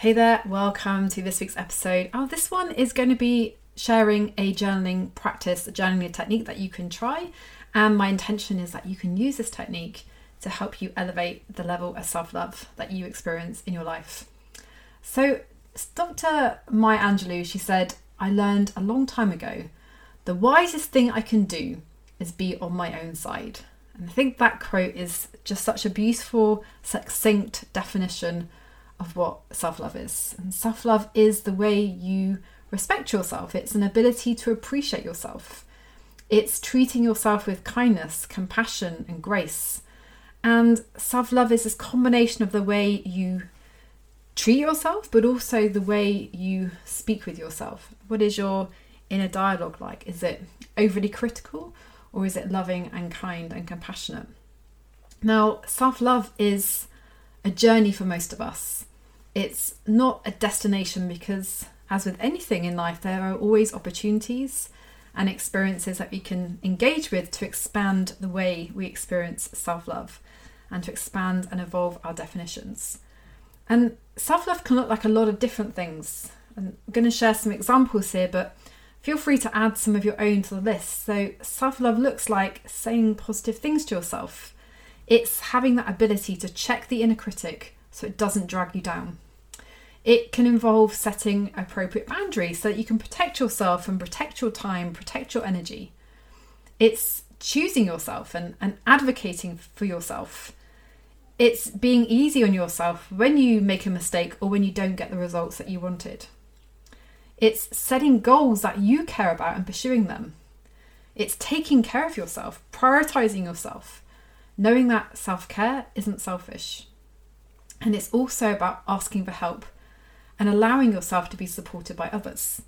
Hey there, welcome to this week's episode. Oh, this one is going to be sharing a journaling practice, a journaling technique that you can try. And my intention is that you can use this technique to help you elevate the level of self love that you experience in your life. So, Dr. Maya Angelou, she said, I learned a long time ago the wisest thing I can do is be on my own side. And I think that quote is just such a beautiful, succinct definition of what self love is. And self love is the way you respect yourself, it's an ability to appreciate yourself. It's treating yourself with kindness, compassion, and grace. And self love is this combination of the way you treat yourself, but also the way you speak with yourself. What is your inner dialogue like? Is it overly critical or is it loving and kind and compassionate? Now, self love is a journey for most of us it's not a destination because, as with anything in life, there are always opportunities and experiences that we can engage with to expand the way we experience self love and to expand and evolve our definitions. And self love can look like a lot of different things. I'm going to share some examples here, but feel free to add some of your own to the list. So, self love looks like saying positive things to yourself, it's having that ability to check the inner critic so it doesn't drag you down. It can involve setting appropriate boundaries so that you can protect yourself and protect your time, protect your energy. It's choosing yourself and, and advocating for yourself. It's being easy on yourself when you make a mistake or when you don't get the results that you wanted. It's setting goals that you care about and pursuing them. It's taking care of yourself, prioritizing yourself, knowing that self care isn't selfish. And it's also about asking for help and allowing yourself to be supported by others.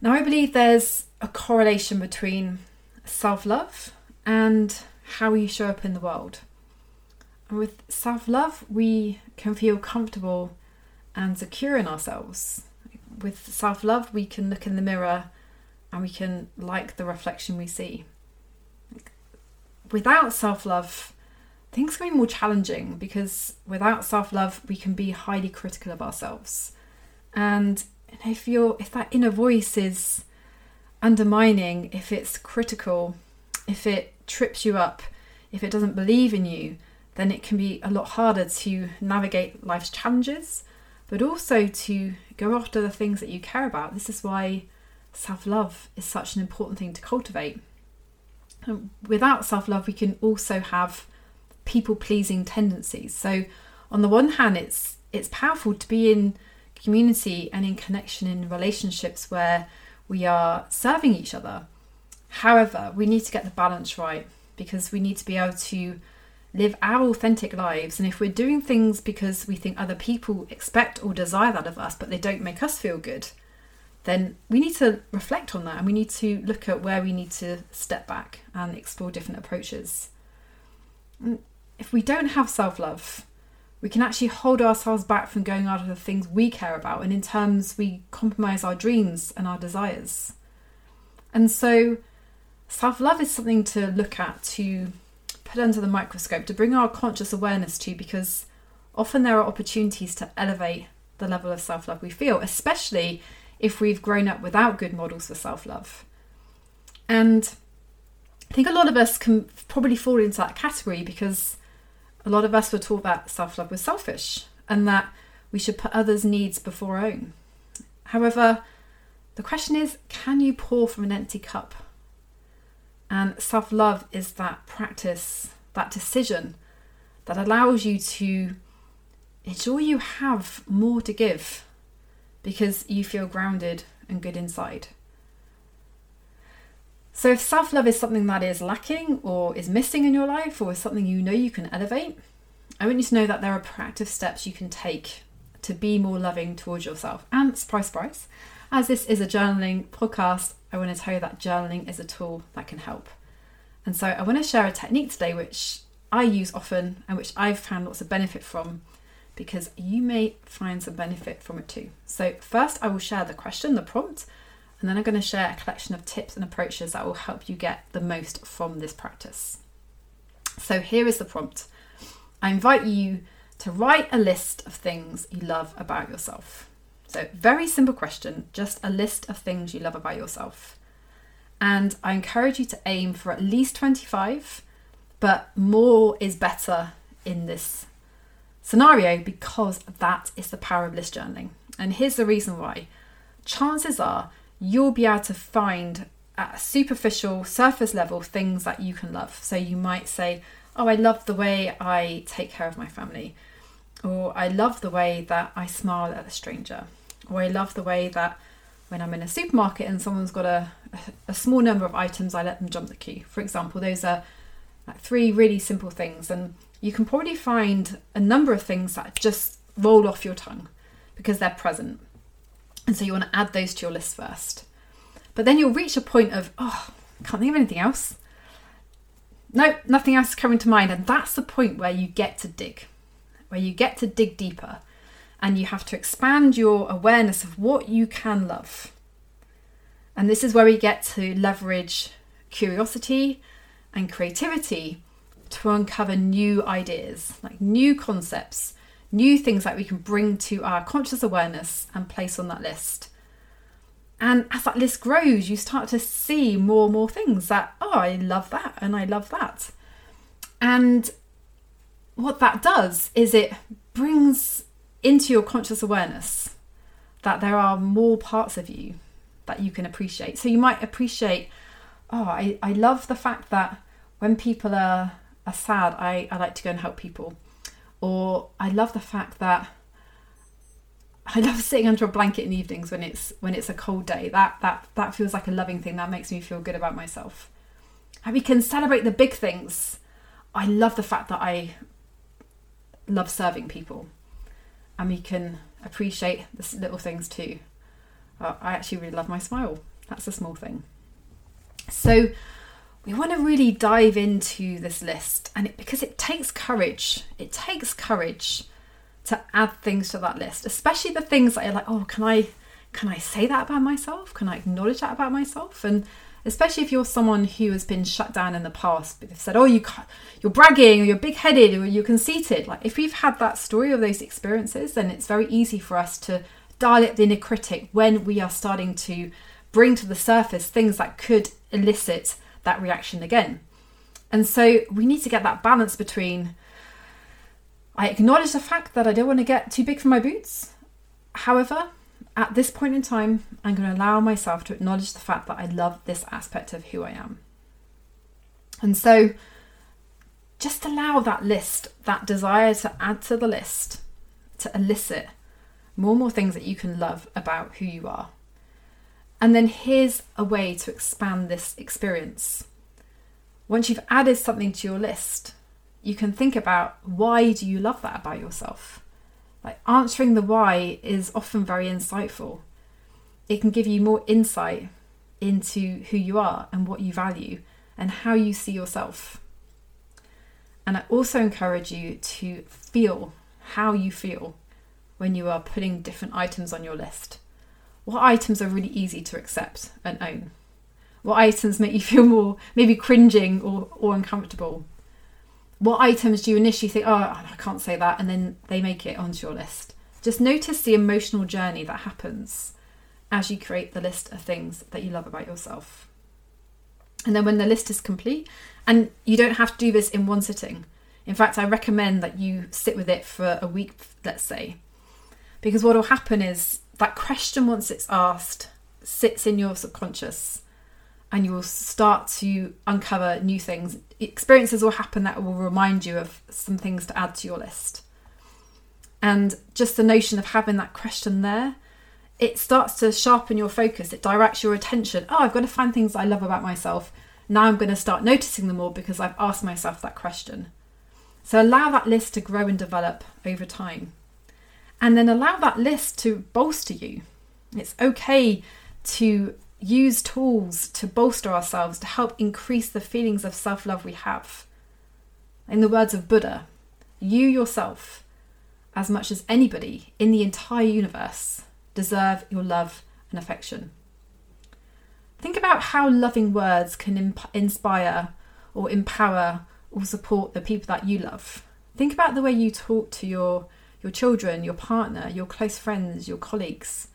Now, I believe there's a correlation between self love and how you show up in the world. And with self love, we can feel comfortable and secure in ourselves. With self love, we can look in the mirror and we can like the reflection we see. Without self love, things can be more challenging because without self-love we can be highly critical of ourselves. And if you're if that inner voice is undermining if it's critical if it trips you up if it doesn't believe in you then it can be a lot harder to navigate life's challenges but also to go after the things that you care about. This is why self-love is such an important thing to cultivate. And without self-love we can also have people pleasing tendencies. So on the one hand it's it's powerful to be in community and in connection in relationships where we are serving each other. However, we need to get the balance right because we need to be able to live our authentic lives. And if we're doing things because we think other people expect or desire that of us, but they don't make us feel good, then we need to reflect on that and we need to look at where we need to step back and explore different approaches if we don't have self love, we can actually hold ourselves back from going after the things we care about, and in terms, we compromise our dreams and our desires. And so, self love is something to look at, to put under the microscope, to bring our conscious awareness to, because often there are opportunities to elevate the level of self love we feel, especially if we've grown up without good models for self love. And I think a lot of us can probably fall into that category because a lot of us were taught that self love was selfish and that we should put others' needs before our own. However, the question is can you pour from an empty cup? And self love is that practice, that decision that allows you to ensure you have more to give because you feel grounded and good inside. So, if self love is something that is lacking or is missing in your life, or is something you know you can elevate, I want you to know that there are proactive steps you can take to be more loving towards yourself. And surprise, surprise, as this is a journaling podcast, I want to tell you that journaling is a tool that can help. And so I want to share a technique today which I use often and which I've found lots of benefit from because you may find some benefit from it too. So, first, I will share the question, the prompt, and then I'm going to share a collection of tips and approaches that will help you get the most from this practice. So, here is the prompt I invite you to write a list of things you love about yourself. So, very simple question, just a list of things you love about yourself. And I encourage you to aim for at least 25, but more is better in this scenario because that is the power of list journaling. And here's the reason why chances are you'll be able to find at superficial surface level things that you can love. So you might say, Oh, I love the way I take care of my family, or I love the way that I smile at a stranger, or I love the way that when I'm in a supermarket and someone's got a, a small number of items, I let them jump the queue. For example, those are like three really simple things. And you can probably find a number of things that just roll off your tongue because they're present. And so you want to add those to your list first. But then you'll reach a point of, oh, can't think of anything else. No, nothing else is coming to mind. And that's the point where you get to dig, where you get to dig deeper and you have to expand your awareness of what you can love. And this is where we get to leverage curiosity and creativity to uncover new ideas, like new concepts, new things that we can bring to our conscious awareness and place on that list. And as that list grows, you start to see more and more things that, oh, I love that and I love that. And what that does is it brings into your conscious awareness that there are more parts of you that you can appreciate. So you might appreciate, oh, I, I love the fact that when people are are sad, I, I like to go and help people. Or I love the fact that I love sitting under a blanket in evenings when it's when it's a cold day. That that that feels like a loving thing. That makes me feel good about myself. And we can celebrate the big things. I love the fact that I love serving people, and we can appreciate the little things too. Uh, I actually really love my smile. That's a small thing. So we want to really dive into this list and it, because it takes courage it takes courage to add things to that list especially the things that are like oh can i can i say that about myself? Can i acknowledge that about myself? And especially if you're someone who has been shut down in the past they've said oh you you're bragging or you're big-headed or you're conceited. Like if we've had that story of those experiences then it's very easy for us to dial up the inner critic when we are starting to bring to the surface things that could elicit that reaction again. And so we need to get that balance between I acknowledge the fact that I don't want to get too big for my boots. However, at this point in time, I'm going to allow myself to acknowledge the fact that I love this aspect of who I am. And so just allow that list, that desire to add to the list, to elicit more and more things that you can love about who you are. And then here's a way to expand this experience. Once you've added something to your list, you can think about why do you love that about yourself? Like answering the why is often very insightful. It can give you more insight into who you are and what you value and how you see yourself. And I also encourage you to feel how you feel when you are putting different items on your list what items are really easy to accept and own? What items make you feel more maybe cringing or, or uncomfortable? What items do you initially think, oh, I can't say that, and then they make it onto your list? Just notice the emotional journey that happens as you create the list of things that you love about yourself. And then when the list is complete, and you don't have to do this in one sitting. In fact, I recommend that you sit with it for a week, let's say, because what will happen is that question, once it's asked, sits in your subconscious and you will start to uncover new things. Experiences will happen that will remind you of some things to add to your list. And just the notion of having that question there, it starts to sharpen your focus. It directs your attention. Oh, I've got to find things I love about myself. Now I'm going to start noticing them more because I've asked myself that question. So allow that list to grow and develop over time. And then allow that list to bolster you. It's okay to use tools to bolster ourselves to help increase the feelings of self love we have. In the words of Buddha, you yourself, as much as anybody in the entire universe, deserve your love and affection. Think about how loving words can imp- inspire or empower or support the people that you love. Think about the way you talk to your, your children, your partner, your close friends, your colleagues.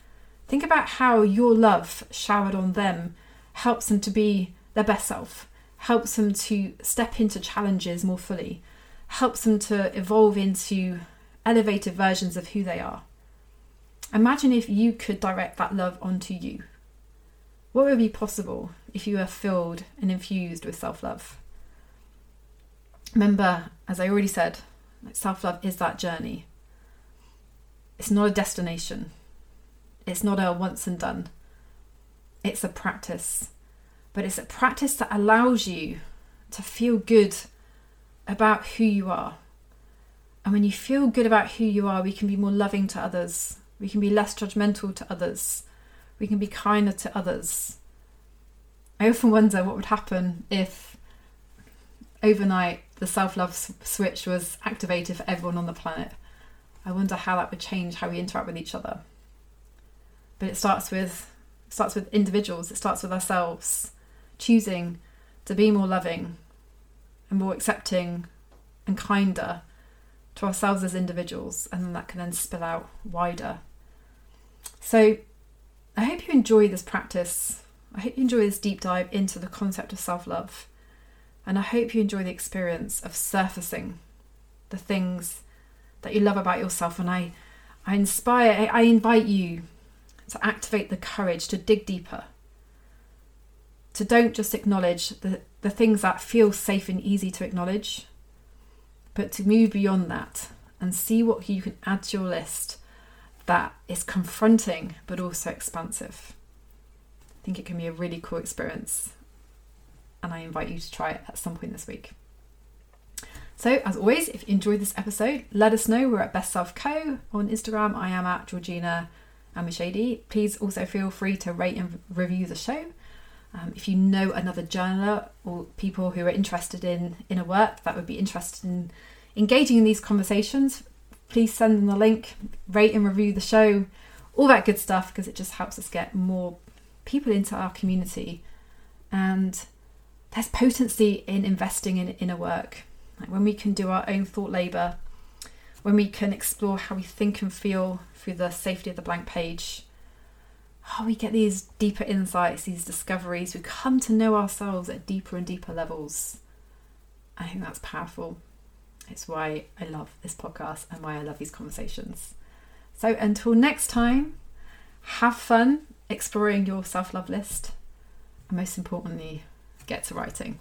Think about how your love showered on them helps them to be their best self, helps them to step into challenges more fully, helps them to evolve into elevated versions of who they are. Imagine if you could direct that love onto you. What would be possible if you were filled and infused with self love? Remember, as I already said, self love is that journey. It's not a destination, it's not a once and done. It's a practice. But it's a practice that allows you to feel good about who you are. And when you feel good about who you are, we can be more loving to others. We can be less judgmental to others. We can be kinder to others. I often wonder what would happen if overnight the self love switch was activated for everyone on the planet. I wonder how that would change how we interact with each other. But it starts with it starts with individuals. It starts with ourselves choosing to be more loving and more accepting and kinder to ourselves as individuals and then that can then spill out wider. So i hope you enjoy this practice. I hope you enjoy this deep dive into the concept of self-love. And i hope you enjoy the experience of surfacing the things that you love about yourself and i i inspire i invite you to activate the courage to dig deeper. To don't just acknowledge the, the things that feel safe and easy to acknowledge, but to move beyond that and see what you can add to your list that is confronting but also expansive. I think it can be a really cool experience, and I invite you to try it at some point this week. So, as always, if you enjoyed this episode, let us know. We're at Best Self Co on Instagram. I am at Georgina El Morshdy. Please also feel free to rate and review the show. Um, if you know another journaler or people who are interested in inner work that would be interested in engaging in these conversations, please send them the link, rate and review the show, all that good stuff, because it just helps us get more people into our community. And there's potency in investing in inner work. Like when we can do our own thought labour, when we can explore how we think and feel through the safety of the blank page, how we get these deeper insights, these discoveries, we come to know ourselves at deeper and deeper levels. I think that's powerful. It's why I love this podcast and why I love these conversations. So until next time, have fun exploring your self love list, and most importantly, get to writing.